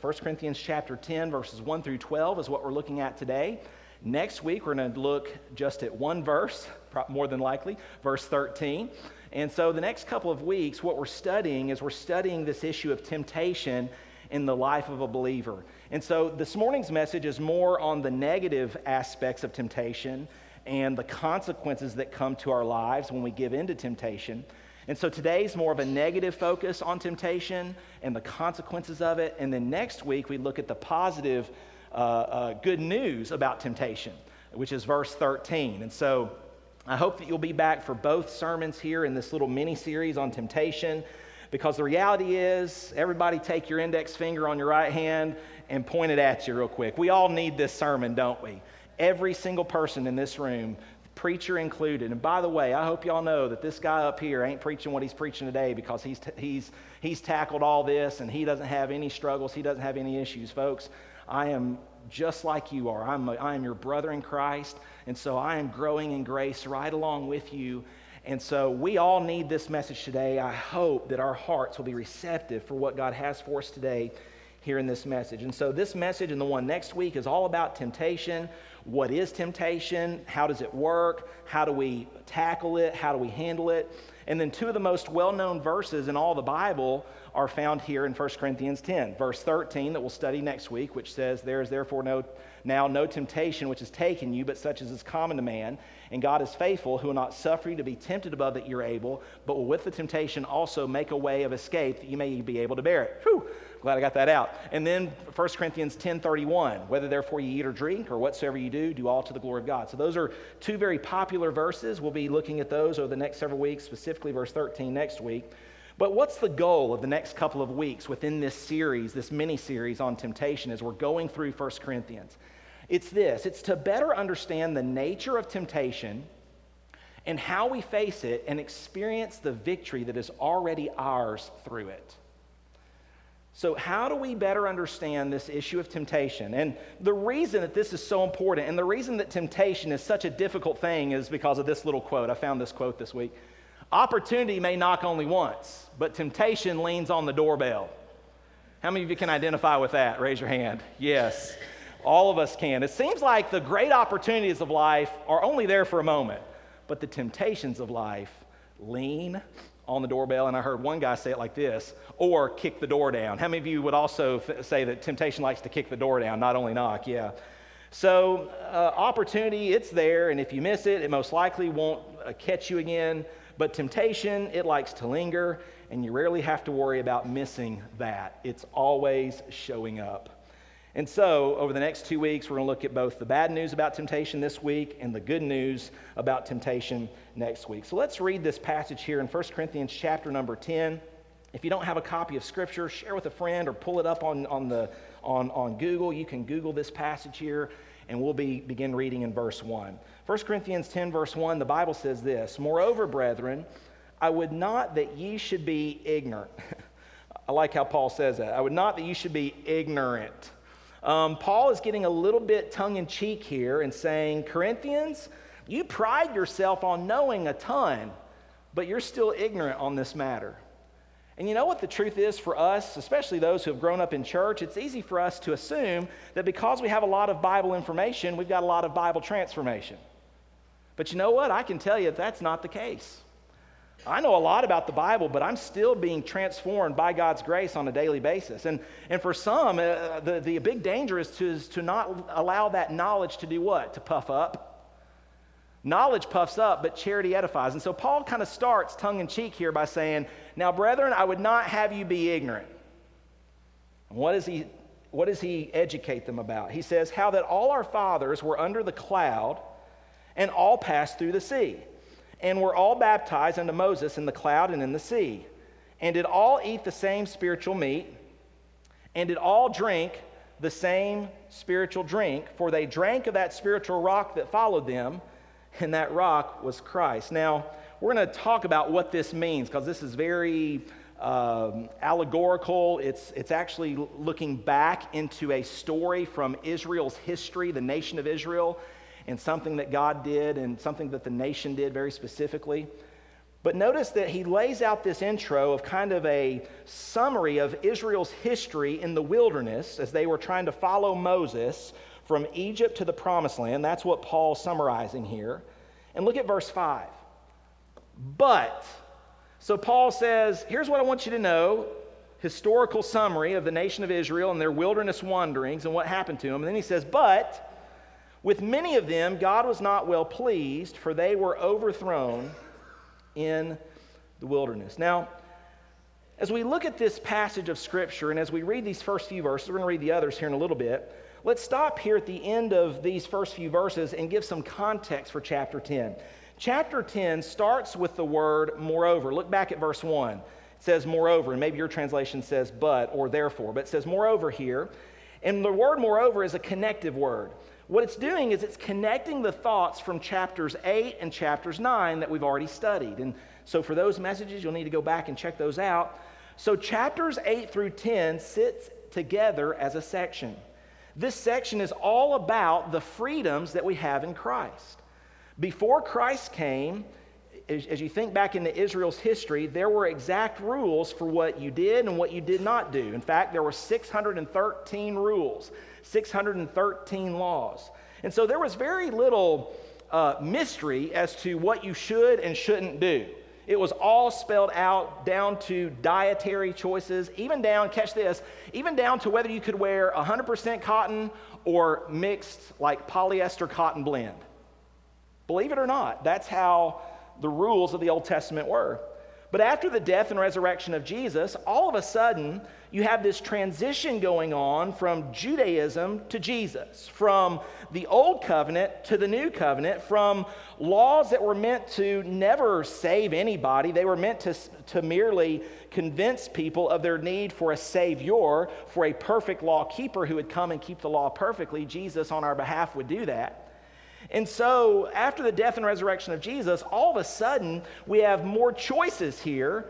1 Corinthians chapter 10, verses 1 through 12 is what we're looking at today. Next week, we're going to look just at one verse, more than likely, verse 13. And so, the next couple of weeks, what we're studying is we're studying this issue of temptation in the life of a believer. And so, this morning's message is more on the negative aspects of temptation and the consequences that come to our lives when we give in to temptation. And so today's more of a negative focus on temptation and the consequences of it. And then next week, we look at the positive uh, uh, good news about temptation, which is verse 13. And so I hope that you'll be back for both sermons here in this little mini series on temptation. Because the reality is, everybody take your index finger on your right hand and point it at you real quick. We all need this sermon, don't we? Every single person in this room preacher included. And by the way, I hope y'all know that this guy up here ain't preaching what he's preaching today because he's, t- he's, he's tackled all this and he doesn't have any struggles, he doesn't have any issues. Folks, I am just like you are. I'm, a, I am your brother in Christ, and so I am growing in grace right along with you. And so we all need this message today. I hope that our hearts will be receptive for what God has for us today here in this message. And so this message and the one next week is all about temptation what is temptation, how does it work, how do we tackle it, how do we handle it. And then two of the most well known verses in all the Bible are found here in 1 Corinthians 10, verse 13, that we'll study next week, which says, There is therefore no, now no temptation which has taken you, but such as is common to man. And God is faithful, who will not suffer you to be tempted above that you're able, but will with the temptation also make a way of escape that you may be able to bear it. Whew. Glad I got that out. And then 1 Corinthians 10:31, whether therefore you eat or drink or whatsoever you do, do all to the glory of God. So those are two very popular verses. We'll be looking at those over the next several weeks, specifically verse 13 next week. But what's the goal of the next couple of weeks within this series, this mini series on temptation as we're going through 1 Corinthians? It's this it's to better understand the nature of temptation and how we face it and experience the victory that is already ours through it. So, how do we better understand this issue of temptation? And the reason that this is so important and the reason that temptation is such a difficult thing is because of this little quote. I found this quote this week Opportunity may knock only once, but temptation leans on the doorbell. How many of you can identify with that? Raise your hand. Yes, all of us can. It seems like the great opportunities of life are only there for a moment, but the temptations of life lean on the doorbell, and I heard one guy say it like this, or kick the door down. How many of you would also th- say that temptation likes to kick the door down, not only knock? Yeah. So, uh, opportunity, it's there, and if you miss it, it most likely won't uh, catch you again. But temptation, it likes to linger, and you rarely have to worry about missing that. It's always showing up. And so, over the next two weeks, we're going to look at both the bad news about temptation this week and the good news about temptation next week. So, let's read this passage here in 1 Corinthians chapter number 10. If you don't have a copy of Scripture, share with a friend or pull it up on, on, the, on, on Google. You can Google this passage here, and we'll be, begin reading in verse 1. 1 Corinthians 10, verse 1, the Bible says this Moreover, brethren, I would not that ye should be ignorant. I like how Paul says that. I would not that you should be ignorant um, Paul is getting a little bit tongue in cheek here and saying, Corinthians, you pride yourself on knowing a ton, but you're still ignorant on this matter. And you know what the truth is for us, especially those who have grown up in church? It's easy for us to assume that because we have a lot of Bible information, we've got a lot of Bible transformation. But you know what? I can tell you that's not the case. I know a lot about the Bible, but I'm still being transformed by God's grace on a daily basis. And, and for some, uh, the, the big danger is to, is to not allow that knowledge to do what? To puff up. Knowledge puffs up, but charity edifies. And so Paul kind of starts tongue in cheek here by saying, Now, brethren, I would not have you be ignorant. And what does he, what does he educate them about? He says, How that all our fathers were under the cloud and all passed through the sea and were all baptized unto Moses in the cloud and in the sea, and did all eat the same spiritual meat, and did all drink the same spiritual drink, for they drank of that spiritual rock that followed them, and that rock was Christ. Now, we're going to talk about what this means because this is very um, allegorical. It's, it's actually looking back into a story from Israel's history, the nation of Israel and something that God did and something that the nation did very specifically. But notice that he lays out this intro of kind of a summary of Israel's history in the wilderness as they were trying to follow Moses from Egypt to the promised land. That's what Paul's summarizing here. And look at verse 5. But, so Paul says, here's what I want you to know historical summary of the nation of Israel and their wilderness wanderings and what happened to them. And then he says, But with many of them, God was not well pleased, for they were overthrown in the wilderness. Now, as we look at this passage of Scripture and as we read these first few verses, we're going to read the others here in a little bit. Let's stop here at the end of these first few verses and give some context for chapter 10. Chapter 10 starts with the word moreover. Look back at verse 1. It says moreover, and maybe your translation says but or therefore, but it says moreover here. And the word moreover is a connective word. What it's doing is it's connecting the thoughts from chapters 8 and chapters 9 that we've already studied. And so for those messages, you'll need to go back and check those out. So chapters 8 through 10 sits together as a section. This section is all about the freedoms that we have in Christ. Before Christ came, as, you think back into Israel's history, there were exact rules for what you did and what you did not do. In fact, there were 613 rules, 613 laws. And so there was very little uh, mystery as to what you should and shouldn't do. It was all spelled out down to dietary choices, even down, catch this, even down to whether you could wear 100% cotton or mixed like polyester cotton blend. Believe it or not, that's how the rules of the Old Testament were. But after the death and resurrection of Jesus, all of a sudden, you have this transition going on from Judaism to Jesus, from the old covenant to the new covenant, from laws that were meant to never save anybody. They were meant to, to merely convince people of their need for a savior, for a perfect law keeper who would come and keep the law perfectly. Jesus, on our behalf, would do that. And so, after the death and resurrection of Jesus, all of a sudden, we have more choices here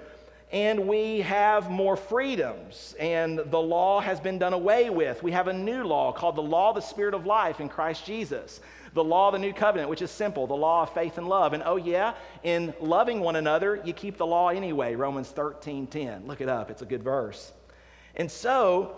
and we have more freedoms, and the law has been done away with. We have a new law called the law of the Spirit of life in Christ Jesus, the law of the new covenant, which is simple, the law of faith and love. And oh, yeah, in loving one another, you keep the law anyway. Romans 13 10. Look it up, it's a good verse. And so,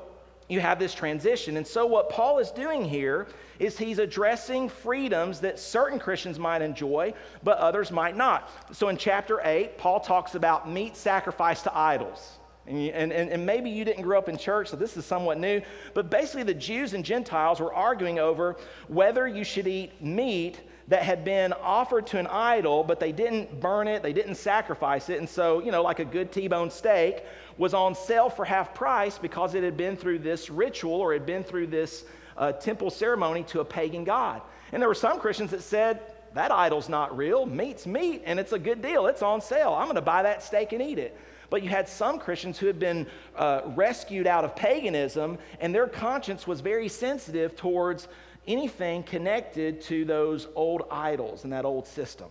you have this transition. And so, what Paul is doing here is he's addressing freedoms that certain Christians might enjoy, but others might not. So, in chapter 8, Paul talks about meat sacrificed to idols. And, and, and, maybe you didn't grow up in church, so this is somewhat new. But basically, the Jews and Gentiles were arguing over whether you should eat meat that had been offered to an idol, but they didn't burn it, they didn't sacrifice it. And so, you know, like a good T bone steak was on sale for half price because it had been through this ritual or had been through this uh, temple ceremony to a pagan god. And there were some Christians that said, that idol's not real. Meat's meat, and it's a good deal. It's on sale. I'm going to buy that steak and eat it. But you had some Christians who had been uh, rescued out of paganism, and their conscience was very sensitive towards anything connected to those old idols and that old system.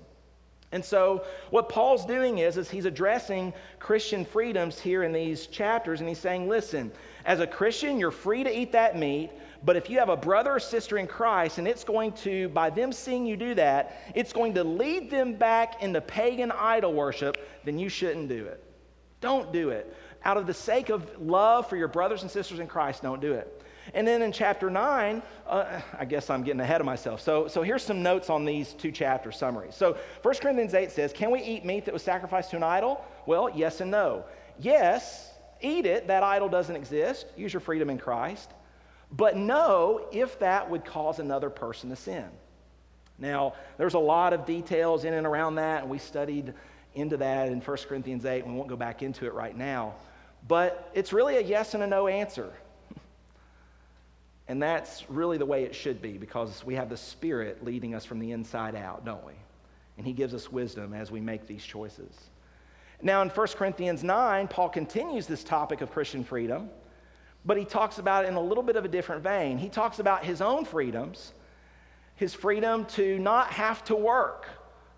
And so what Paul's doing is, is he's addressing Christian freedoms here in these chapters, and he's saying, listen, as a Christian, you're free to eat that meat, but if you have a brother or sister in Christ, and it's going to, by them seeing you do that, it's going to lead them back into pagan idol worship, then you shouldn't do it. Don't do it. Out of the sake of love for your brothers and sisters in Christ, don't do it. And then in chapter 9, uh, I guess I'm getting ahead of myself. So, so here's some notes on these two chapter summaries. So 1 Corinthians 8 says, Can we eat meat that was sacrificed to an idol? Well, yes and no. Yes, eat it. That idol doesn't exist. Use your freedom in Christ. But no, if that would cause another person to sin. Now, there's a lot of details in and around that, and we studied into that in 1 Corinthians 8. We won't go back into it right now. But it's really a yes and a no answer. And that's really the way it should be because we have the Spirit leading us from the inside out, don't we? And He gives us wisdom as we make these choices. Now, in 1 Corinthians 9, Paul continues this topic of Christian freedom, but he talks about it in a little bit of a different vein. He talks about his own freedoms, his freedom to not have to work,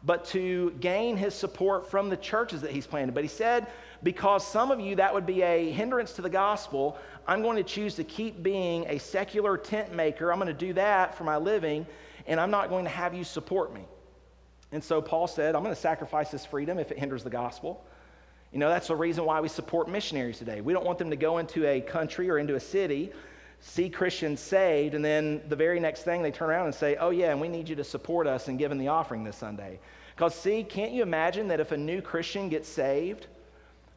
but to gain his support from the churches that he's planted. But he said, because some of you that would be a hindrance to the gospel, I'm going to choose to keep being a secular tent maker. I'm going to do that for my living, and I'm not going to have you support me. And so Paul said, I'm going to sacrifice this freedom if it hinders the gospel. You know, that's the reason why we support missionaries today. We don't want them to go into a country or into a city, see Christians saved, and then the very next thing they turn around and say, Oh, yeah, and we need you to support us in giving the offering this Sunday. Because, see, can't you imagine that if a new Christian gets saved,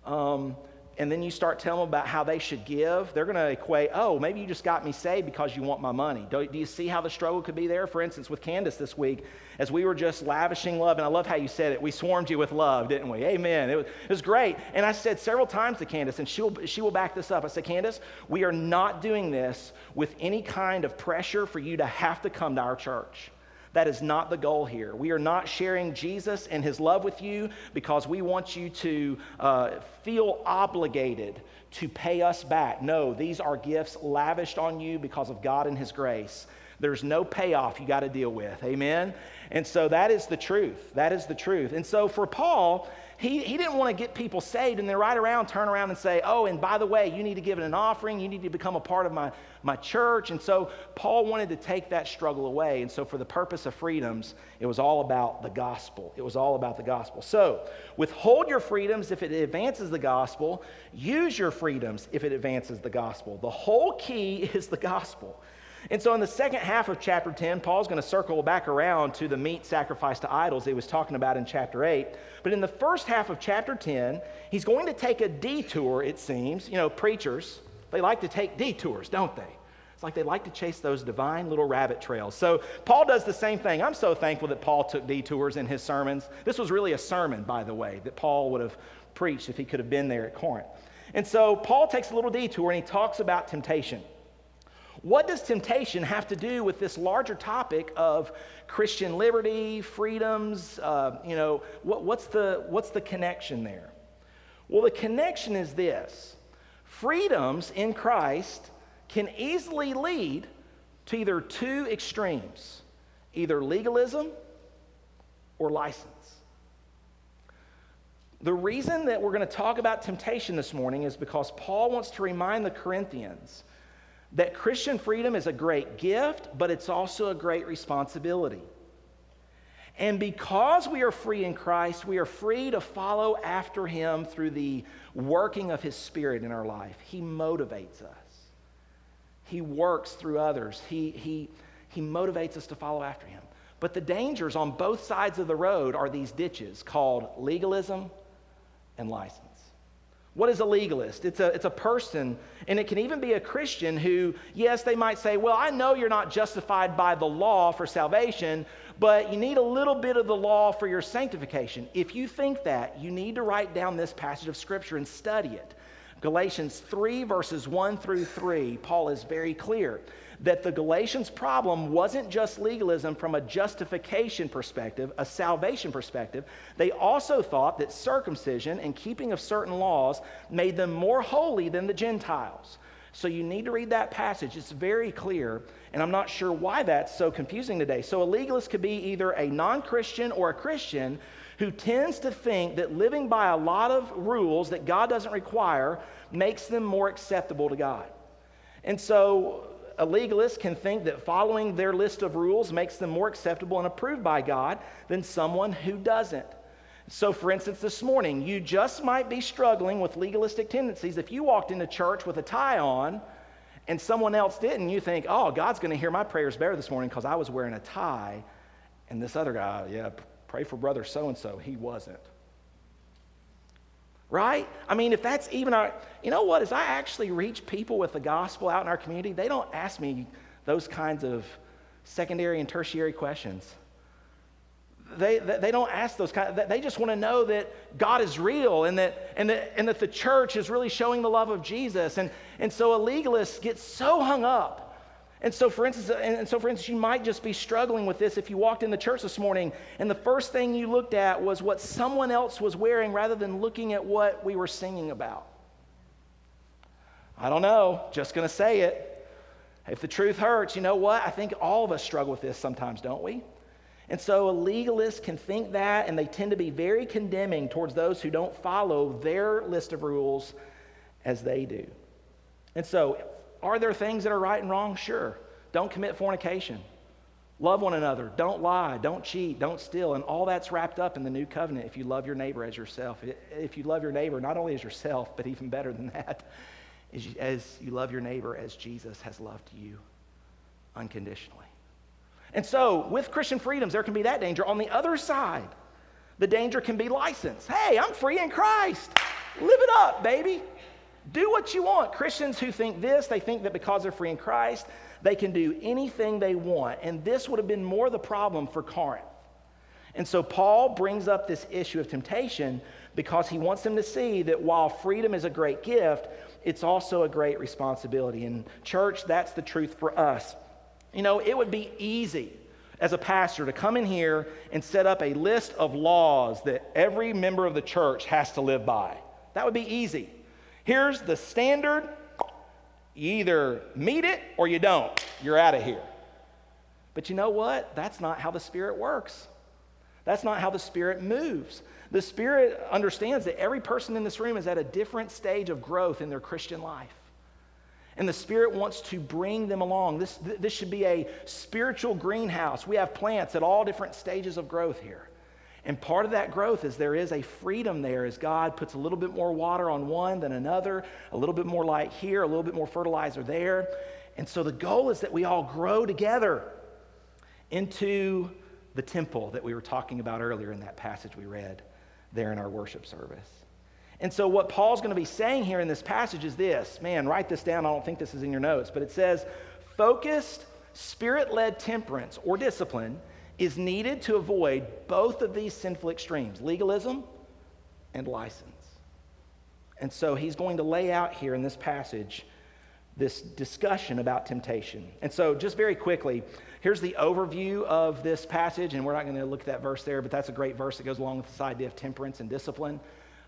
um, and then you start telling them about how they should give, they're going to equate, oh, maybe you just got me saved because you want my money. Do, do, you see how the struggle could be there? For instance, with Candace this week, as we were just lavishing love, and I love how you said it, we swarmed you with love, didn't we? Amen. It was, it was great. And I said several times to Candace, and she'll, she will back this up. I said, Candace, we are not doing this with any kind of pressure for you to have to come to our church. That is not the goal here. We are not sharing Jesus and his love with you because we want you to uh, feel obligated to pay us back. No, these are gifts lavished on you because of God and his grace. There's no payoff you got to deal with. Amen? And so that is the truth. That is the truth. And so for Paul, he, he didn't want to get people saved and then right around turn around and say, oh, and by the way, you need to give it an offering. You need to become a part of my, my church. And so Paul wanted to take that struggle away. And so, for the purpose of freedoms, it was all about the gospel. It was all about the gospel. So, withhold your freedoms if it advances the gospel, use your freedoms if it advances the gospel. The whole key is the gospel. And so, in the second half of chapter 10, Paul's going to circle back around to the meat sacrificed to idols he was talking about in chapter 8. But in the first half of chapter 10, he's going to take a detour, it seems. You know, preachers, they like to take detours, don't they? It's like they like to chase those divine little rabbit trails. So, Paul does the same thing. I'm so thankful that Paul took detours in his sermons. This was really a sermon, by the way, that Paul would have preached if he could have been there at Corinth. And so, Paul takes a little detour and he talks about temptation. What does temptation have to do with this larger topic of Christian liberty, freedoms? Uh, you know, what, what's, the, what's the connection there? Well, the connection is this freedoms in Christ can easily lead to either two extremes either legalism or license. The reason that we're going to talk about temptation this morning is because Paul wants to remind the Corinthians that Christian freedom is a great gift, but it's also a great responsibility. And because we are free in Christ, we are free to follow after Him through the working of His Spirit in our life. He motivates us, He works through others, He, he, he motivates us to follow after Him. But the dangers on both sides of the road are these ditches called legalism and license. What is a legalist? It's a, it's a person, and it can even be a Christian who, yes, they might say, Well, I know you're not justified by the law for salvation, but you need a little bit of the law for your sanctification. If you think that, you need to write down this passage of Scripture and study it. Galatians 3, verses 1 through 3, Paul is very clear that the Galatians' problem wasn't just legalism from a justification perspective, a salvation perspective. They also thought that circumcision and keeping of certain laws made them more holy than the Gentiles. So you need to read that passage. It's very clear, and I'm not sure why that's so confusing today. So a legalist could be either a non Christian or a Christian who tends to think that living by a lot of rules that God doesn't require makes them more acceptable to God. And so a legalist can think that following their list of rules makes them more acceptable and approved by God than someone who doesn't. So, for instance, this morning, you just might be struggling with legalistic tendencies. If you walked into church with a tie on and someone else didn't, you think, oh, God's going to hear my prayers better this morning because I was wearing a tie and this other guy, yeah, pray for brother so and so, he wasn't right? I mean, if that's even our, you know what, as I actually reach people with the gospel out in our community, they don't ask me those kinds of secondary and tertiary questions. They, they don't ask those kind of, they just want to know that God is real and that, and, that, and that the church is really showing the love of Jesus. And, and so a legalist gets so hung up and so, for instance, uh, and so for instance, you might just be struggling with this if you walked in the church this morning and the first thing you looked at was what someone else was wearing rather than looking at what we were singing about. I don't know, just to say it. If the truth hurts, you know what? I think all of us struggle with this sometimes, don't we? And so a legalist can think that, and they tend to be very condemning towards those who don't follow their list of rules as they do. And so are there things that are right and wrong? Sure. Don't commit fornication. Love one another. Don't lie. Don't cheat. Don't steal. And all that's wrapped up in the new covenant if you love your neighbor as yourself. If you love your neighbor not only as yourself, but even better than that, as you love your neighbor as Jesus has loved you unconditionally. And so, with Christian freedoms, there can be that danger. On the other side, the danger can be license. Hey, I'm free in Christ. Live it up, baby. Do what you want. Christians who think this, they think that because they're free in Christ, they can do anything they want. And this would have been more the problem for Corinth. And so Paul brings up this issue of temptation because he wants them to see that while freedom is a great gift, it's also a great responsibility. And, church, that's the truth for us. You know, it would be easy as a pastor to come in here and set up a list of laws that every member of the church has to live by. That would be easy. Here's the standard you either meet it or you don't. You're out of here. But you know what? That's not how the Spirit works. That's not how the Spirit moves. The Spirit understands that every person in this room is at a different stage of growth in their Christian life. And the Spirit wants to bring them along. This, this should be a spiritual greenhouse. We have plants at all different stages of growth here. And part of that growth is there is a freedom there as God puts a little bit more water on one than another, a little bit more light here, a little bit more fertilizer there. And so the goal is that we all grow together into the temple that we were talking about earlier in that passage we read there in our worship service. And so, what Paul's going to be saying here in this passage is this man, write this down. I don't think this is in your notes, but it says, focused, spirit led temperance or discipline is needed to avoid both of these sinful extremes legalism and license. And so he's going to lay out here in this passage this discussion about temptation. And so, just very quickly, here's the overview of this passage, and we're not going to look at that verse there, but that's a great verse that goes along with this idea of temperance and discipline.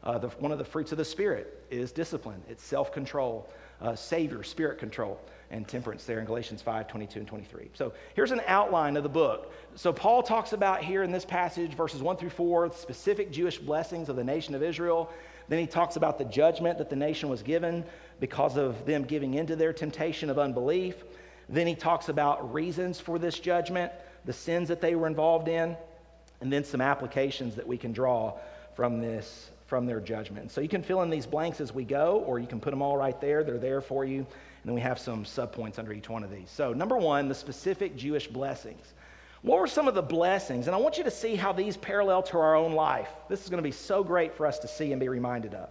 Uh, the, one of the fruits of the Spirit is discipline, it's self control, uh, Savior, spirit control and temperance there in Galatians 5 22 and 23. So here's an outline of the book. So Paul talks about here in this passage, verses 1 through 4, specific Jewish blessings of the nation of Israel. Then he talks about the judgment that the nation was given because of them giving into their temptation of unbelief. Then he talks about reasons for this judgment, the sins that they were involved in, and then some applications that we can draw from this from their judgment. So you can fill in these blanks as we go, or you can put them all right there. They're there for you. And then we have some subpoints under each one of these. So, number one, the specific Jewish blessings. What were some of the blessings? And I want you to see how these parallel to our own life. This is going to be so great for us to see and be reminded of.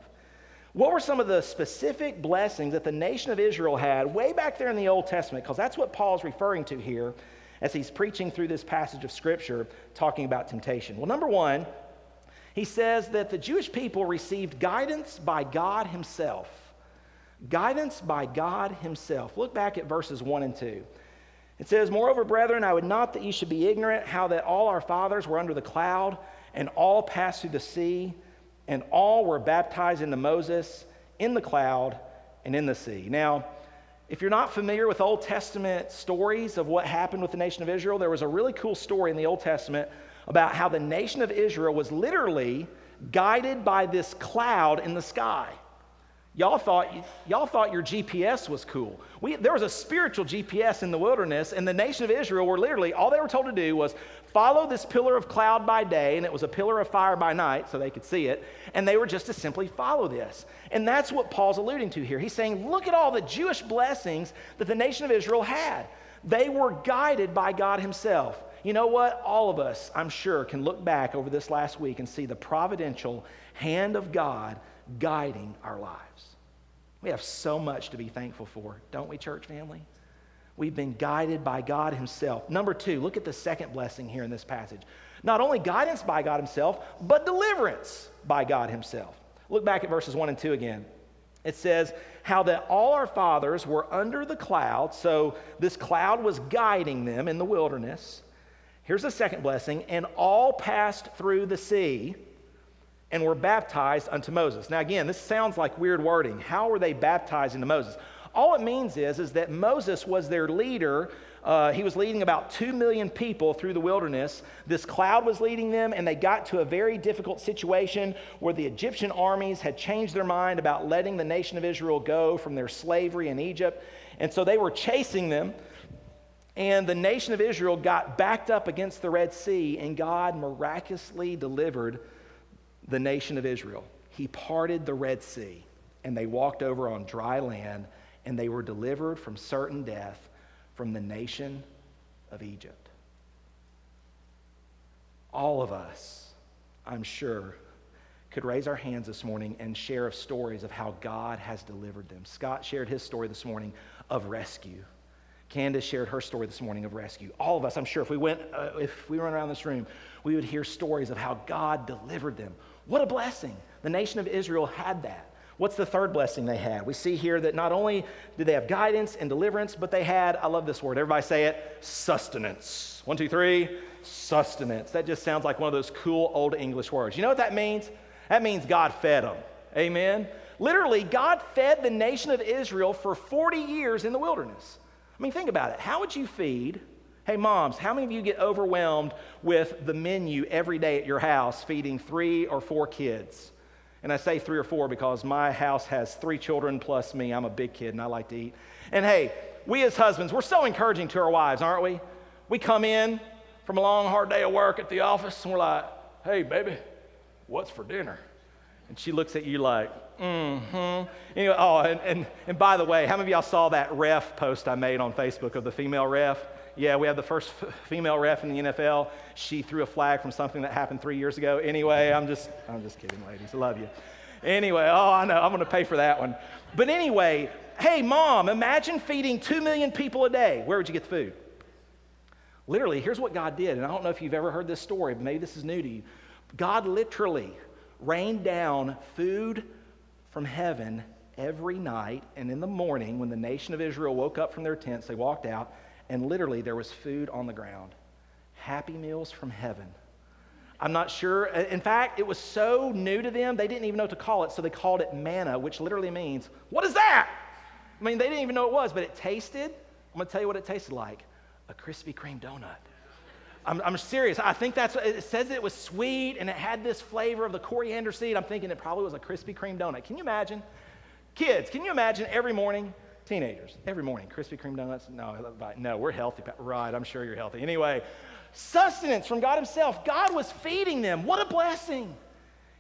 What were some of the specific blessings that the nation of Israel had way back there in the Old Testament? Because that's what Paul's referring to here as he's preaching through this passage of Scripture talking about temptation. Well, number one, he says that the Jewish people received guidance by God Himself. Guidance by God Himself. Look back at verses 1 and 2. It says, Moreover, brethren, I would not that ye should be ignorant how that all our fathers were under the cloud, and all passed through the sea, and all were baptized into Moses in the cloud and in the sea. Now, if you're not familiar with Old Testament stories of what happened with the nation of Israel, there was a really cool story in the Old Testament about how the nation of Israel was literally guided by this cloud in the sky. Y'all thought, y'all thought your GPS was cool. We, there was a spiritual GPS in the wilderness, and the nation of Israel were literally, all they were told to do was follow this pillar of cloud by day, and it was a pillar of fire by night, so they could see it, and they were just to simply follow this. And that's what Paul's alluding to here. He's saying, look at all the Jewish blessings that the nation of Israel had. They were guided by God Himself. You know what? All of us, I'm sure, can look back over this last week and see the providential hand of God guiding our lives. We have so much to be thankful for, don't we, church family? We've been guided by God Himself. Number two, look at the second blessing here in this passage. Not only guidance by God Himself, but deliverance by God Himself. Look back at verses 1 and 2 again. It says, How that all our fathers were under the cloud, so this cloud was guiding them in the wilderness. Here's the second blessing, and all passed through the sea and were baptized unto Moses. Now, again, this sounds like weird wording. How were they baptized into Moses? All it means is, is that Moses was their leader. Uh, he was leading about 2 million people through the wilderness. This cloud was leading them, and they got to a very difficult situation where the Egyptian armies had changed their mind about letting the nation of Israel go from their slavery in Egypt. And so they were chasing them. And the nation of Israel got backed up against the Red Sea, and God miraculously delivered the nation of Israel. He parted the Red Sea, and they walked over on dry land, and they were delivered from certain death from the nation of Egypt. All of us, I'm sure, could raise our hands this morning and share of stories of how God has delivered them. Scott shared his story this morning of rescue. Candace shared her story this morning of rescue. All of us, I'm sure, if we went, uh, if we went around this room, we would hear stories of how God delivered them. What a blessing! The nation of Israel had that. What's the third blessing they had? We see here that not only did they have guidance and deliverance, but they had, I love this word, everybody say it, sustenance. One, two, three, sustenance. That just sounds like one of those cool old English words. You know what that means? That means God fed them. Amen? Literally, God fed the nation of Israel for 40 years in the wilderness. I mean, think about it. How would you feed? Hey, moms, how many of you get overwhelmed with the menu every day at your house feeding three or four kids? And I say three or four because my house has three children plus me. I'm a big kid and I like to eat. And hey, we as husbands, we're so encouraging to our wives, aren't we? We come in from a long, hard day of work at the office and we're like, hey, baby, what's for dinner? And she looks at you like, Mm-hmm. Anyway, oh, and, and, and by the way, how many of y'all saw that ref post I made on Facebook of the female ref? Yeah, we have the first f- female ref in the NFL. She threw a flag from something that happened three years ago. Anyway, I'm just, I'm just kidding, ladies. I love you. Anyway, oh, I know, I'm going to pay for that one. But anyway, hey, mom, imagine feeding two million people a day. Where would you get the food? Literally, here's what God did. And I don't know if you've ever heard this story, but maybe this is new to you. God literally rained down food from heaven every night. And in the morning, when the nation of Israel woke up from their tents, they walked out, and literally there was food on the ground. Happy meals from heaven. I'm not sure. Uh, in fact, it was so new to them, they didn't even know what to call it, so they called it manna, which literally means, What is that? I mean, they didn't even know it was, but it tasted, I'm going to tell you what it tasted like a Krispy Kreme donut. I'm, I'm, serious. I think that's it says it was sweet and it had this flavor of the coriander seed. I'm thinking it probably was a Krispy Kreme donut. Can you imagine? Kids, can you imagine every morning? Teenagers, every morning, Krispy Kreme donuts? No, no, we're healthy. Right, I'm sure you're healthy. Anyway, sustenance from God Himself. God was feeding them. What a blessing.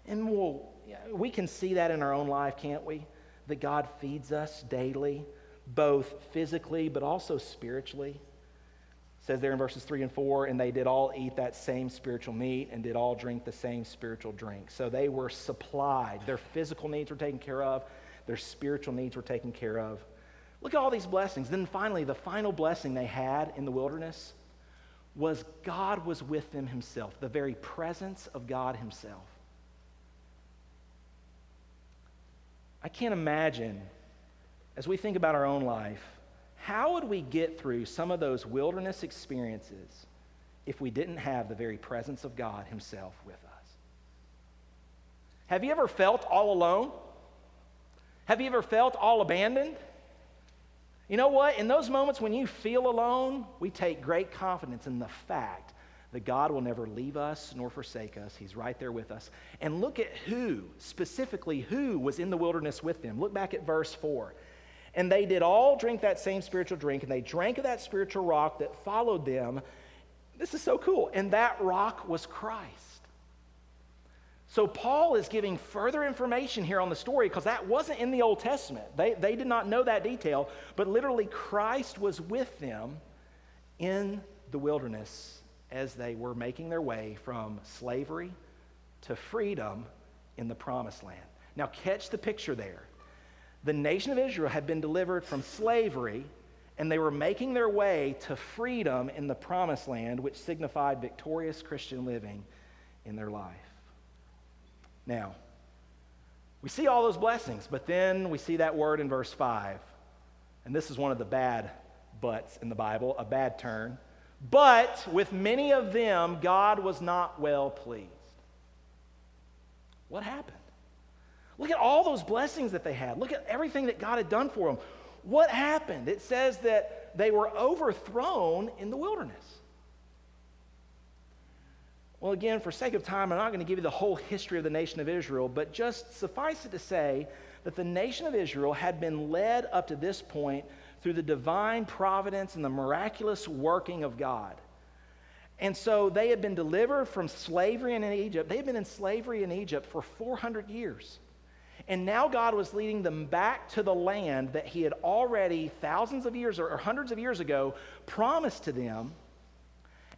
And we'll, we can see that in our own life, can't we? That God feeds us daily, both physically but also spiritually says there in verses 3 and 4 and they did all eat that same spiritual meat and did all drink the same spiritual drink. So they were supplied. Their physical needs were taken care of. Their spiritual needs were taken care of. Look at all these blessings. Then finally the final blessing they had in the wilderness was god was with them himself the very presence of god himself. I can't imagine as we think about our own life how would we get through some of those wilderness experiences if we didn't have the very presence of God Himself with us? Have you ever felt all alone? Have you ever felt all abandoned? You know what? In those moments when you feel alone, we take great confidence in the fact that God will never leave us nor forsake us. He's right there with us. And look at who, specifically, who was in the wilderness with them. Look back at verse 4. And they did all drink that same spiritual drink, and they drank of that spiritual rock that followed them. This is so cool. And that rock was Christ. So Paul is giving further information here on the story because that wasn't in the Old Testament. They, they did not know that detail, but literally Christ was with them in the wilderness as they were making their way from slavery to freedom in the promised land. Now, catch the picture there the nation of Israel had been delivered from slavery and they were making their way to freedom in the promised land, which signified victorious Christian living in their life. Now, we see all those blessings, but then we see that word in verse 5. And this is one of the bad buts in the Bible, a bad turn. But with many of them, God was not well pleased. What happened? Look at all those blessings that they had. Look at everything that God had done for them. What happened? It says that they were overthrown in the wilderness. Well, again, for sake of time, I'm not going to give you the whole history of the nation of Israel, but just suffice it to say that the nation of Israel had been led up to this point through the divine providence and the miraculous working of God. And so they had been delivered from slavery in Egypt. They had been in slavery in Egypt for 400 years. And now God was leading them back to the land that He had already, thousands of years or, hundreds of years ago, promised to them.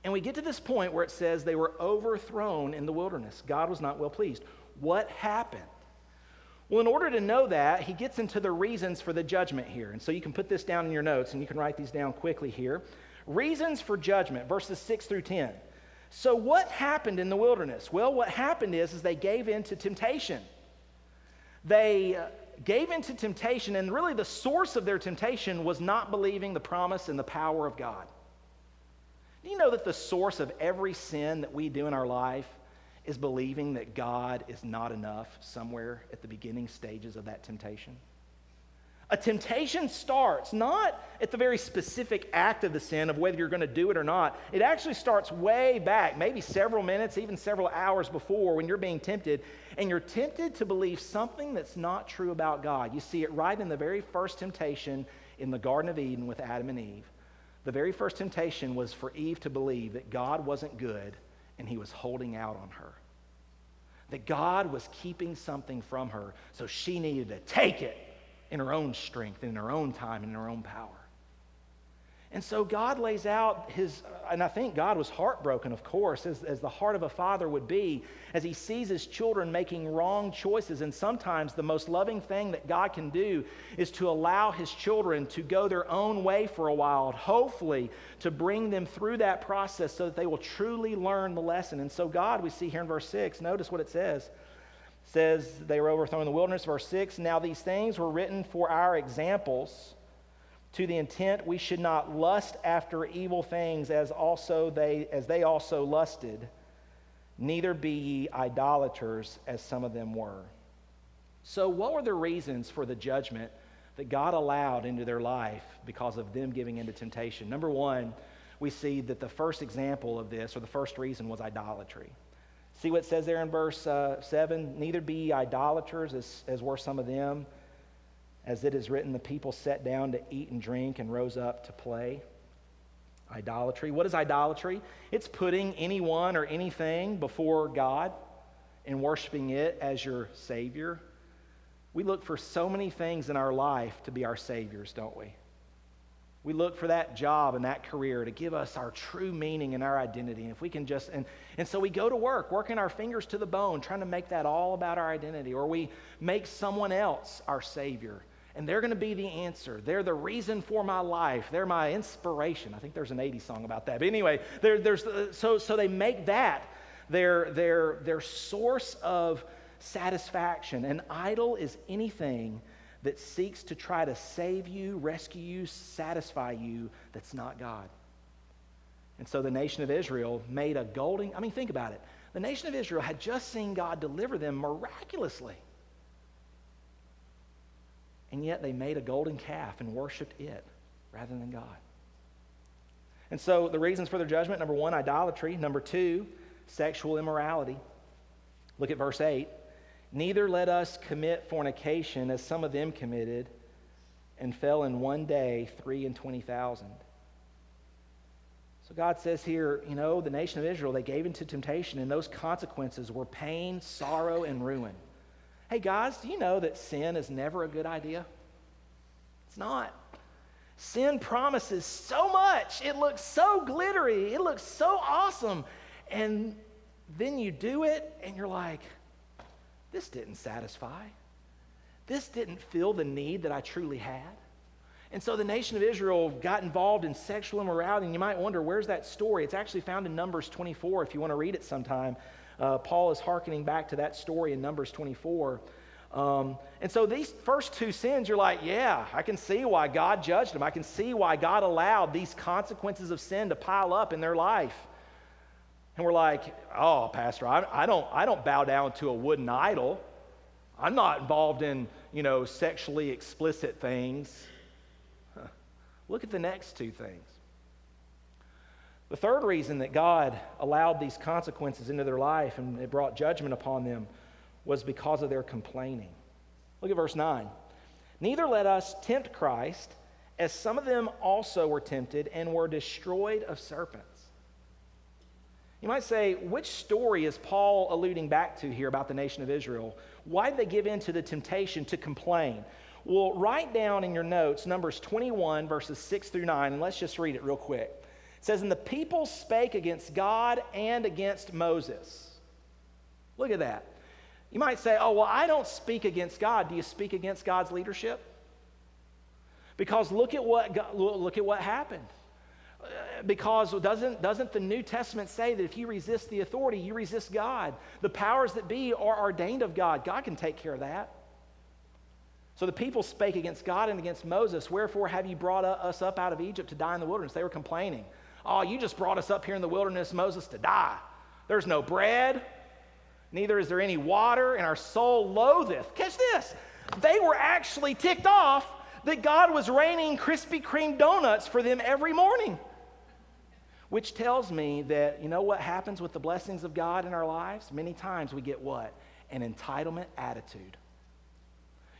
And we get to this point where it says they were overthrown in the wilderness. God was not well pleased. What happened? Well, in order to know that, he gets into the reasons for the judgment here. And so you can put this down in your notes and you can write these down quickly here. Reasons for judgment, verses 6 through 10. So, what happened in the wilderness? Well, what happened is, is they gave in to temptation. They uh, gave into temptation, and really the source of their temptation was not believing the promise and the power of God. Do you know that the source of every sin that we do in our life is believing that God is not enough somewhere at the beginning stages of that temptation? A temptation starts not at the very specific act of the sin of whether you're going to do it or not. It actually starts way back, maybe several minutes, even several hours before when you're being tempted, and you're tempted to believe something that's not true about God. You see it right in the very first temptation in the Garden of Eden with Adam and Eve. The very first temptation was for Eve to believe that God wasn't good and he was holding out on her. That God was keeping something from her, so she needed to take it in her own strength, in her own time, in her own power. And so God lays out his, and I think God was heartbroken, of course, as, as the heart of a father would be, as he sees his children making wrong choices. And sometimes the most loving thing that God can do is to allow his children to go their own way for a while, hopefully to bring them through that process so that they will truly learn the lesson. And so, God, we see here in verse 6, notice what it says says they were overthrown in the wilderness. Verse 6 Now these things were written for our examples, to the intent we should not lust after evil things as, also they, as they also lusted, neither be ye idolaters as some of them were. So, what were the reasons for the judgment that God allowed into their life because of them giving into temptation? Number one, we see that the first example of this, or the first reason, was idolatry. See what it says there in verse uh, 7? Neither be ye idolaters, as, as were some of them. As it is written, the people sat down to eat and drink and rose up to play. Idolatry. What is idolatry? It's putting anyone or anything before God and worshiping it as your Savior. We look for so many things in our life to be our Saviors, don't we? We look for that job and that career to give us our true meaning and our identity. And if we can just, and, and so we go to work, working our fingers to the bone, trying to make that all about our identity. Or we make someone else our Savior. And they're going to be the answer. They're the reason for my life. They're my inspiration. I think there's an 80s song about that. But anyway, there's, uh, so, so they make that their, their, their source of satisfaction. An idol is anything that seeks to try to save you, rescue you, satisfy you that's not God. And so the nation of Israel made a golden, I mean, think about it. The nation of Israel had just seen God deliver them miraculously. And yet they made a golden calf and worshiped it rather than God. And so the reasons for their judgment number one, idolatry. Number two, sexual immorality. Look at verse 8. Neither let us commit fornication as some of them committed and fell in one day three and twenty thousand. So God says here, you know, the nation of Israel, they gave into temptation, and those consequences were pain, sorrow, and ruin. Hey, guys, do you know that sin is never a good idea? It's not. Sin promises so much. It looks so glittery. It looks so awesome. And then you do it, and you're like, this didn't satisfy. This didn't fill the need that I truly had. And so the nation of Israel got involved in sexual immorality. And you might wonder, where's that story? It's actually found in Numbers 24 if you want to read it sometime. Uh, Paul is hearkening back to that story in Numbers 24. Um, and so these first two sins, you're like, yeah, I can see why God judged them. I can see why God allowed these consequences of sin to pile up in their life. And we're like, oh, Pastor, I, I, don't, I don't bow down to a wooden idol. I'm not involved in, you know, sexually explicit things. Huh. Look at the next two things. The third reason that God allowed these consequences into their life and it brought judgment upon them was because of their complaining. Look at verse 9. Neither let us tempt Christ, as some of them also were tempted and were destroyed of serpents. You might say, which story is Paul alluding back to here about the nation of Israel? Why did they give in to the temptation to complain? Well, write down in your notes Numbers 21, verses 6 through 9, and let's just read it real quick. It says, And the people spake against God and against Moses. Look at that. You might say, Oh, well, I don't speak against God. Do you speak against God's leadership? Because look at what, look at what happened. Because doesn't, doesn't the New Testament say that if you resist the authority, you resist God? The powers that be are ordained of God. God can take care of that. So the people spake against God and against Moses. Wherefore have you brought us up out of Egypt to die in the wilderness? They were complaining. Oh, you just brought us up here in the wilderness, Moses, to die. There's no bread, neither is there any water, and our soul loatheth. Catch this. They were actually ticked off that God was raining Krispy Kreme donuts for them every morning. Which tells me that, you know what happens with the blessings of God in our lives? Many times we get what? An entitlement attitude.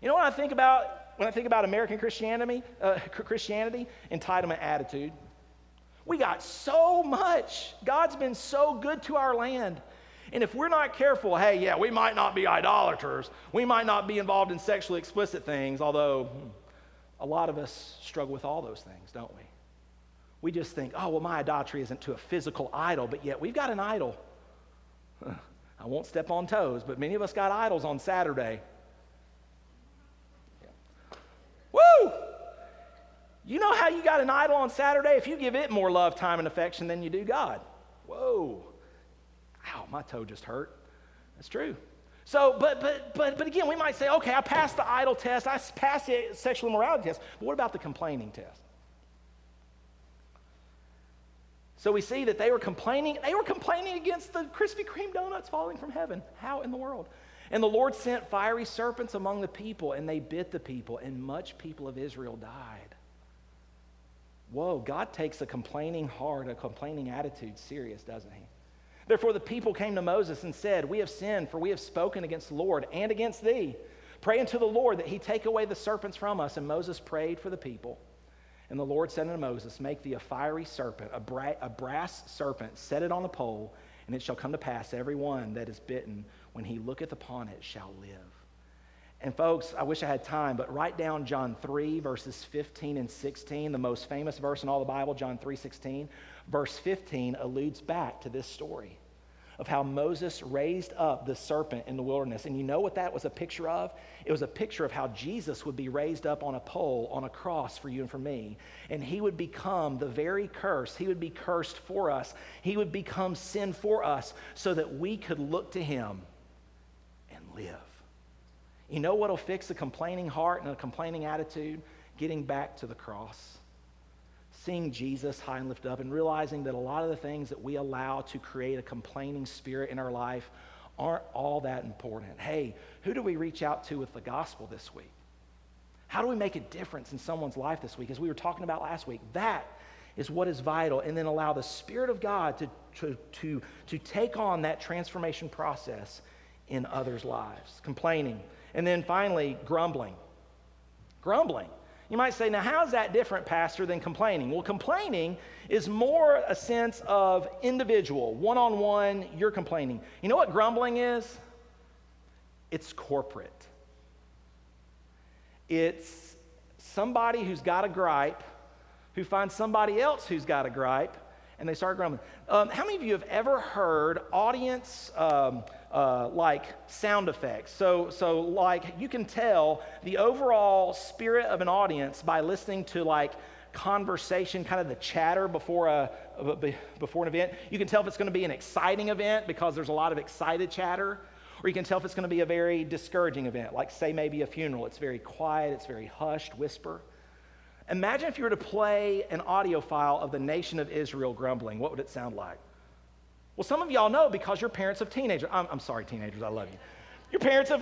You know what I think about when I think about American Christianity? Uh, Christianity, entitlement attitude. We got so much. God's been so good to our land. And if we're not careful, hey, yeah, we might not be idolaters. We might not be involved in sexually explicit things, although hmm, a lot of us struggle with all those things, don't we? We just think, oh, well, my idolatry isn't to a physical idol, but yet we've got an idol. I won't step on toes, but many of us got idols on Saturday. Woo! You know how you got an idol on Saturday? If you give it more love, time, and affection than you do God. Whoa. Ow, my toe just hurt. That's true. So, but, but, but, but again, we might say, okay, I passed the idol test, I passed the sexual immorality test, but what about the complaining test? So we see that they were complaining, they were complaining against the Krispy Kreme donuts falling from heaven. How in the world? And the Lord sent fiery serpents among the people, and they bit the people, and much people of Israel died. Whoa, God takes a complaining heart, a complaining attitude serious, doesn't he? Therefore, the people came to Moses and said, We have sinned, for we have spoken against the Lord and against thee. Pray unto the Lord that he take away the serpents from us. And Moses prayed for the people. And the Lord said unto Moses, Make thee a fiery serpent, a, bra- a brass serpent, set it on a pole, and it shall come to pass, every one that is bitten, when he looketh upon it, shall live. And folks, I wish I had time, but write down John 3, verses 15 and 16, the most famous verse in all the Bible, John 3 16. Verse 15 alludes back to this story of how Moses raised up the serpent in the wilderness. And you know what that was a picture of? It was a picture of how Jesus would be raised up on a pole, on a cross for you and for me. And he would become the very curse. He would be cursed for us. He would become sin for us so that we could look to him and live. You know what will fix a complaining heart and a complaining attitude? Getting back to the cross. Seeing Jesus high and lifted up and realizing that a lot of the things that we allow to create a complaining spirit in our life aren't all that important. Hey, who do we reach out to with the gospel this week? How do we make a difference in someone's life this week? As we were talking about last week, that is what is vital. And then allow the Spirit of God to, to, to, to take on that transformation process in others' lives. Complaining and then finally, grumbling. Grumbling. You might say, now, how is that different, Pastor, than complaining? Well, complaining is more a sense of individual, one on one, you're complaining. You know what grumbling is? It's corporate. It's somebody who's got a gripe who finds somebody else who's got a gripe and they start grumbling. Um, how many of you have ever heard audience um, uh, like sound effects? So, so like you can tell the overall spirit of an audience by listening to like conversation, kind of the chatter before a before an event. You can tell if it's going to be an exciting event because there's a lot of excited chatter. Or you can tell if it's going to be a very discouraging event, like, say, maybe a funeral. It's very quiet, it's very hushed, whisper. Imagine if you were to play an audio file of the nation of Israel grumbling. What would it sound like? Well, some of y'all know because you're parents of teenagers. I'm, I'm sorry, teenagers, I love you. Your parents of,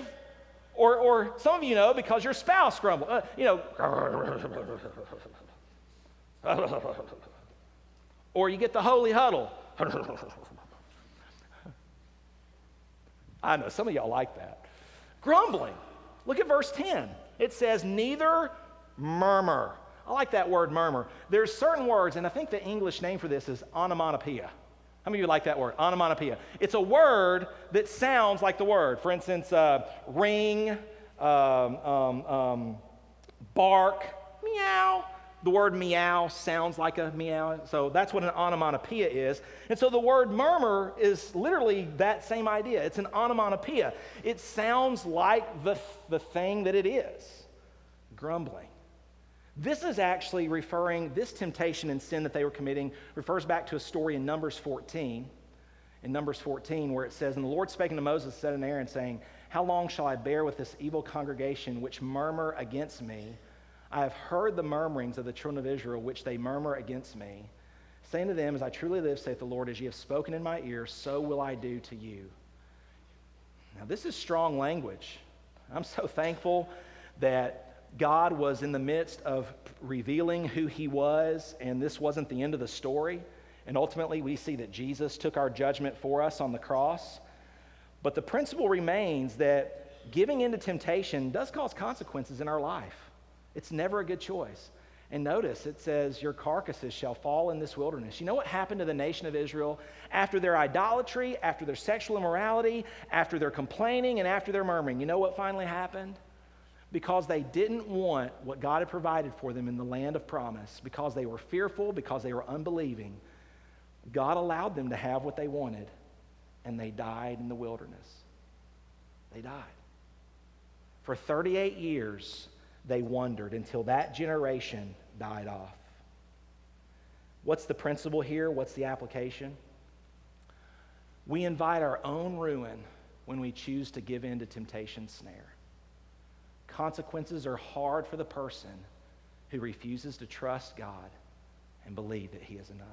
or, or some of you know because your spouse grumble. Uh, you know, or you get the holy huddle. I know some of y'all like that. Grumbling. Look at verse 10. It says, Neither murmur. I like that word murmur. There's certain words, and I think the English name for this is onomatopoeia. How many of you like that word? Onomatopoeia. It's a word that sounds like the word. For instance, uh, ring, um, um, um, bark, meow. The word meow sounds like a meow. So that's what an onomatopoeia is. And so the word murmur is literally that same idea. It's an onomatopoeia. It sounds like the, the thing that it is grumbling. This is actually referring, this temptation and sin that they were committing refers back to a story in Numbers 14. In Numbers 14, where it says, And the Lord spake unto Moses, said unto Aaron, saying, How long shall I bear with this evil congregation which murmur against me? I have heard the murmurings of the children of Israel, which they murmur against me. Saying to them, As I truly live, saith the Lord, as ye have spoken in my ear, so will I do to you. Now, this is strong language. I'm so thankful that God was in the midst of revealing who he was, and this wasn't the end of the story. And ultimately, we see that Jesus took our judgment for us on the cross. But the principle remains that giving into temptation does cause consequences in our life. It's never a good choice. And notice it says, Your carcasses shall fall in this wilderness. You know what happened to the nation of Israel after their idolatry, after their sexual immorality, after their complaining, and after their murmuring? You know what finally happened? Because they didn't want what God had provided for them in the land of promise, because they were fearful, because they were unbelieving, God allowed them to have what they wanted, and they died in the wilderness. They died. For 38 years, they wandered until that generation died off. What's the principle here? What's the application? We invite our own ruin when we choose to give in to temptation's snare. Consequences are hard for the person who refuses to trust God and believe that He is enough.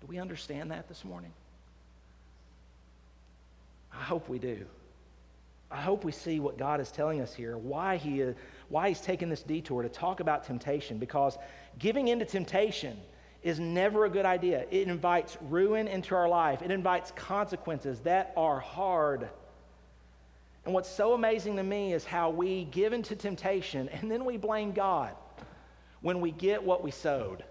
Do we understand that this morning? I hope we do. I hope we see what God is telling us here, why, he is, why He's taking this detour to talk about temptation, because giving into temptation is never a good idea. It invites ruin into our life, it invites consequences that are hard. And what's so amazing to me is how we give into temptation and then we blame God when we get what we sowed.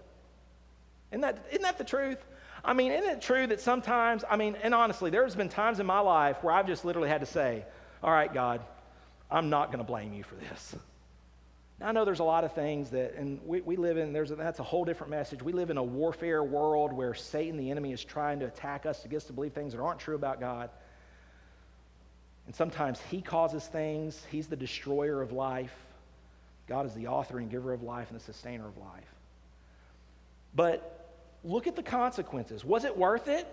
Isn't that, isn't that the truth? I mean, isn't it true that sometimes, I mean, and honestly, there's been times in my life where I've just literally had to say, all right, God, I'm not going to blame you for this. Now, I know there's a lot of things that, and we, we live in, there's a, that's a whole different message. We live in a warfare world where Satan, the enemy, is trying to attack us to get us to believe things that aren't true about God. And sometimes he causes things, he's the destroyer of life. God is the author and giver of life and the sustainer of life. But look at the consequences. Was it worth it?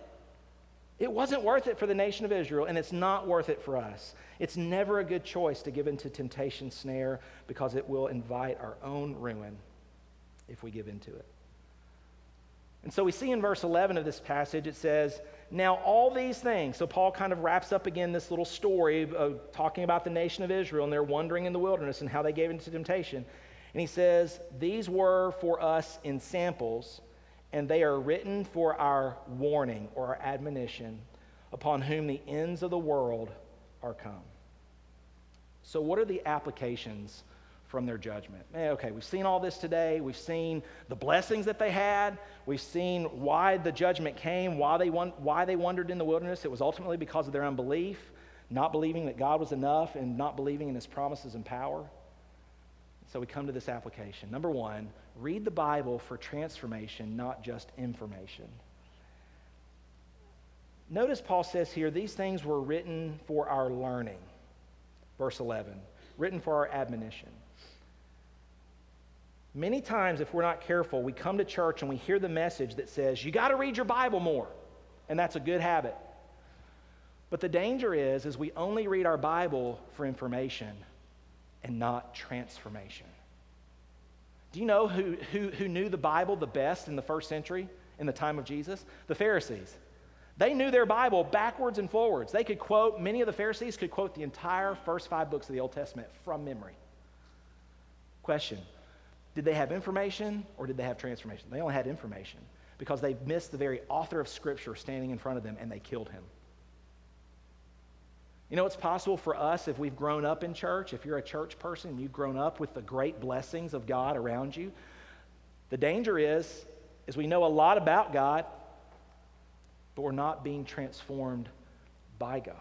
It wasn't worth it for the nation of Israel, and it's not worth it for us. It's never a good choice to give into temptation's snare because it will invite our own ruin if we give into it. And so we see in verse 11 of this passage, it says, Now all these things, so Paul kind of wraps up again this little story of talking about the nation of Israel and their wandering in the wilderness and how they gave into temptation. And he says, These were for us in samples and they are written for our warning or our admonition, upon whom the ends of the world are come. So, what are the applications from their judgment? Eh, okay, we've seen all this today. We've seen the blessings that they had. We've seen why the judgment came, why they, why they wandered in the wilderness. It was ultimately because of their unbelief, not believing that God was enough, and not believing in his promises and power. So, we come to this application. Number one, Read the Bible for transformation, not just information. Notice Paul says here, these things were written for our learning. Verse 11, written for our admonition. Many times, if we're not careful, we come to church and we hear the message that says, you got to read your Bible more. And that's a good habit. But the danger is, is we only read our Bible for information and not transformation. Do you know who, who, who knew the Bible the best in the first century, in the time of Jesus? The Pharisees. They knew their Bible backwards and forwards. They could quote, many of the Pharisees could quote the entire first five books of the Old Testament from memory. Question Did they have information or did they have transformation? They only had information because they missed the very author of Scripture standing in front of them and they killed him. You know, it's possible for us if we've grown up in church, if you're a church person and you've grown up with the great blessings of God around you, the danger is, is we know a lot about God, but we're not being transformed by God.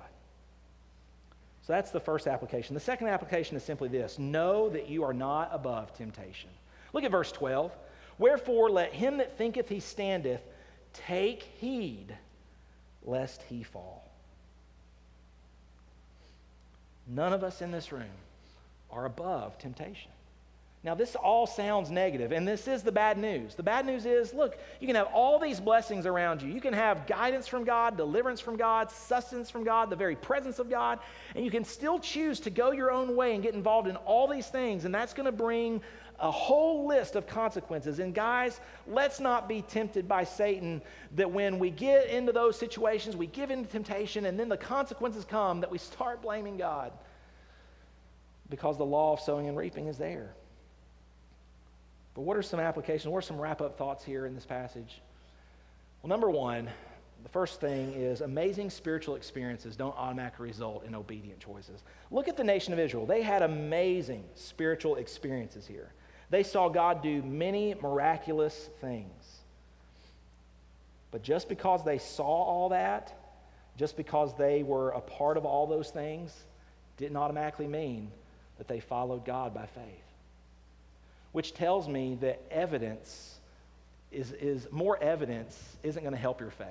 So that's the first application. The second application is simply this know that you are not above temptation. Look at verse 12. Wherefore, let him that thinketh he standeth take heed lest he fall. None of us in this room are above temptation. Now, this all sounds negative, and this is the bad news. The bad news is look, you can have all these blessings around you. You can have guidance from God, deliverance from God, sustenance from God, the very presence of God, and you can still choose to go your own way and get involved in all these things, and that's going to bring a whole list of consequences. And guys, let's not be tempted by Satan that when we get into those situations, we give in to temptation, and then the consequences come that we start blaming God because the law of sowing and reaping is there. But what are some applications? What are some wrap up thoughts here in this passage? Well, number one, the first thing is amazing spiritual experiences don't automatically result in obedient choices. Look at the nation of Israel. They had amazing spiritual experiences here. They saw God do many miraculous things. But just because they saw all that, just because they were a part of all those things, didn't automatically mean that they followed God by faith which tells me that evidence is, is more evidence isn't going to help your faith.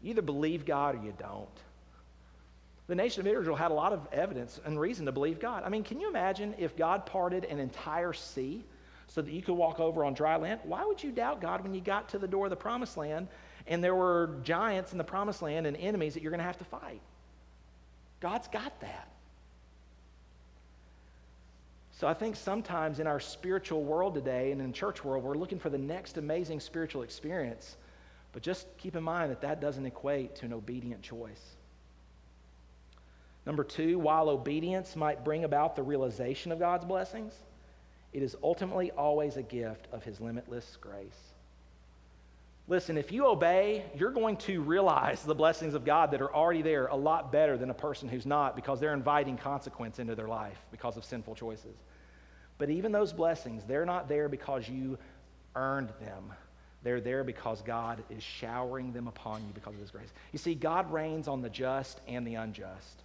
You either believe God or you don't. The nation of Israel had a lot of evidence and reason to believe God. I mean, can you imagine if God parted an entire sea so that you could walk over on dry land? Why would you doubt God when you got to the door of the promised land and there were giants in the promised land and enemies that you're going to have to fight? God's got that. So I think sometimes in our spiritual world today and in church world, we're looking for the next amazing spiritual experience. But just keep in mind that that doesn't equate to an obedient choice. Number two, while obedience might bring about the realization of God's blessings, it is ultimately always a gift of His limitless grace. Listen, if you obey, you're going to realize the blessings of God that are already there a lot better than a person who's not because they're inviting consequence into their life because of sinful choices. But even those blessings, they're not there because you earned them. They're there because God is showering them upon you because of His grace. You see, God rains on the just and the unjust.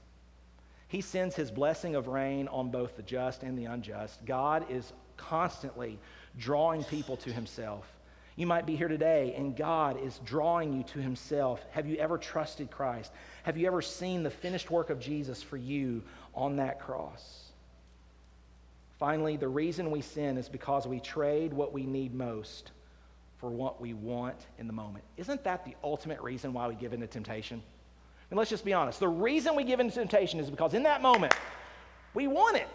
He sends His blessing of rain on both the just and the unjust. God is constantly drawing people to Himself. You might be here today and God is drawing you to Himself. Have you ever trusted Christ? Have you ever seen the finished work of Jesus for you on that cross? Finally, the reason we sin is because we trade what we need most for what we want in the moment. Isn't that the ultimate reason why we give in to temptation? And let's just be honest. The reason we give in to temptation is because in that moment, we want it.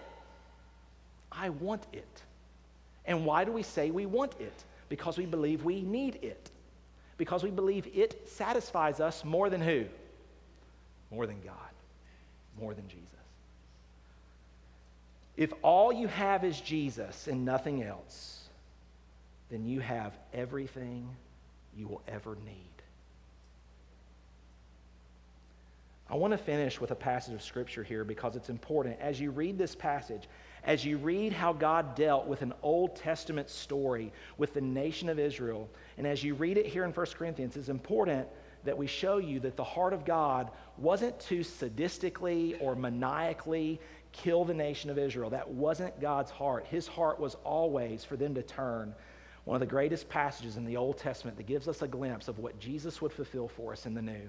I want it. And why do we say we want it? Because we believe we need it. Because we believe it satisfies us more than who? More than God, more than Jesus. If all you have is Jesus and nothing else, then you have everything you will ever need. I want to finish with a passage of scripture here because it's important. As you read this passage, as you read how God dealt with an Old Testament story with the nation of Israel, and as you read it here in 1 Corinthians, it's important that we show you that the heart of God wasn't to sadistically or maniacally kill the nation of Israel. That wasn't God's heart. His heart was always for them to turn. One of the greatest passages in the Old Testament that gives us a glimpse of what Jesus would fulfill for us in the New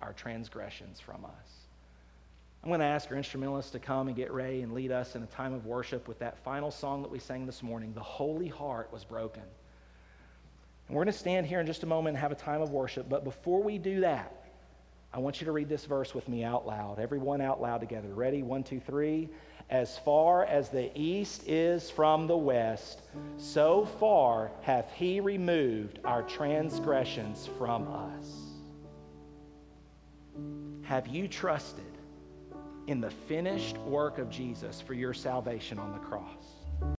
our transgressions from us. I'm going to ask our instrumentalists to come and get ready and lead us in a time of worship with that final song that we sang this morning, The Holy Heart Was Broken. And we're going to stand here in just a moment and have a time of worship. But before we do that, I want you to read this verse with me out loud. Everyone out loud together. Ready? One, two, three. As far as the east is from the west, so far hath he removed our transgressions from us. Have you trusted in the finished work of Jesus for your salvation on the cross?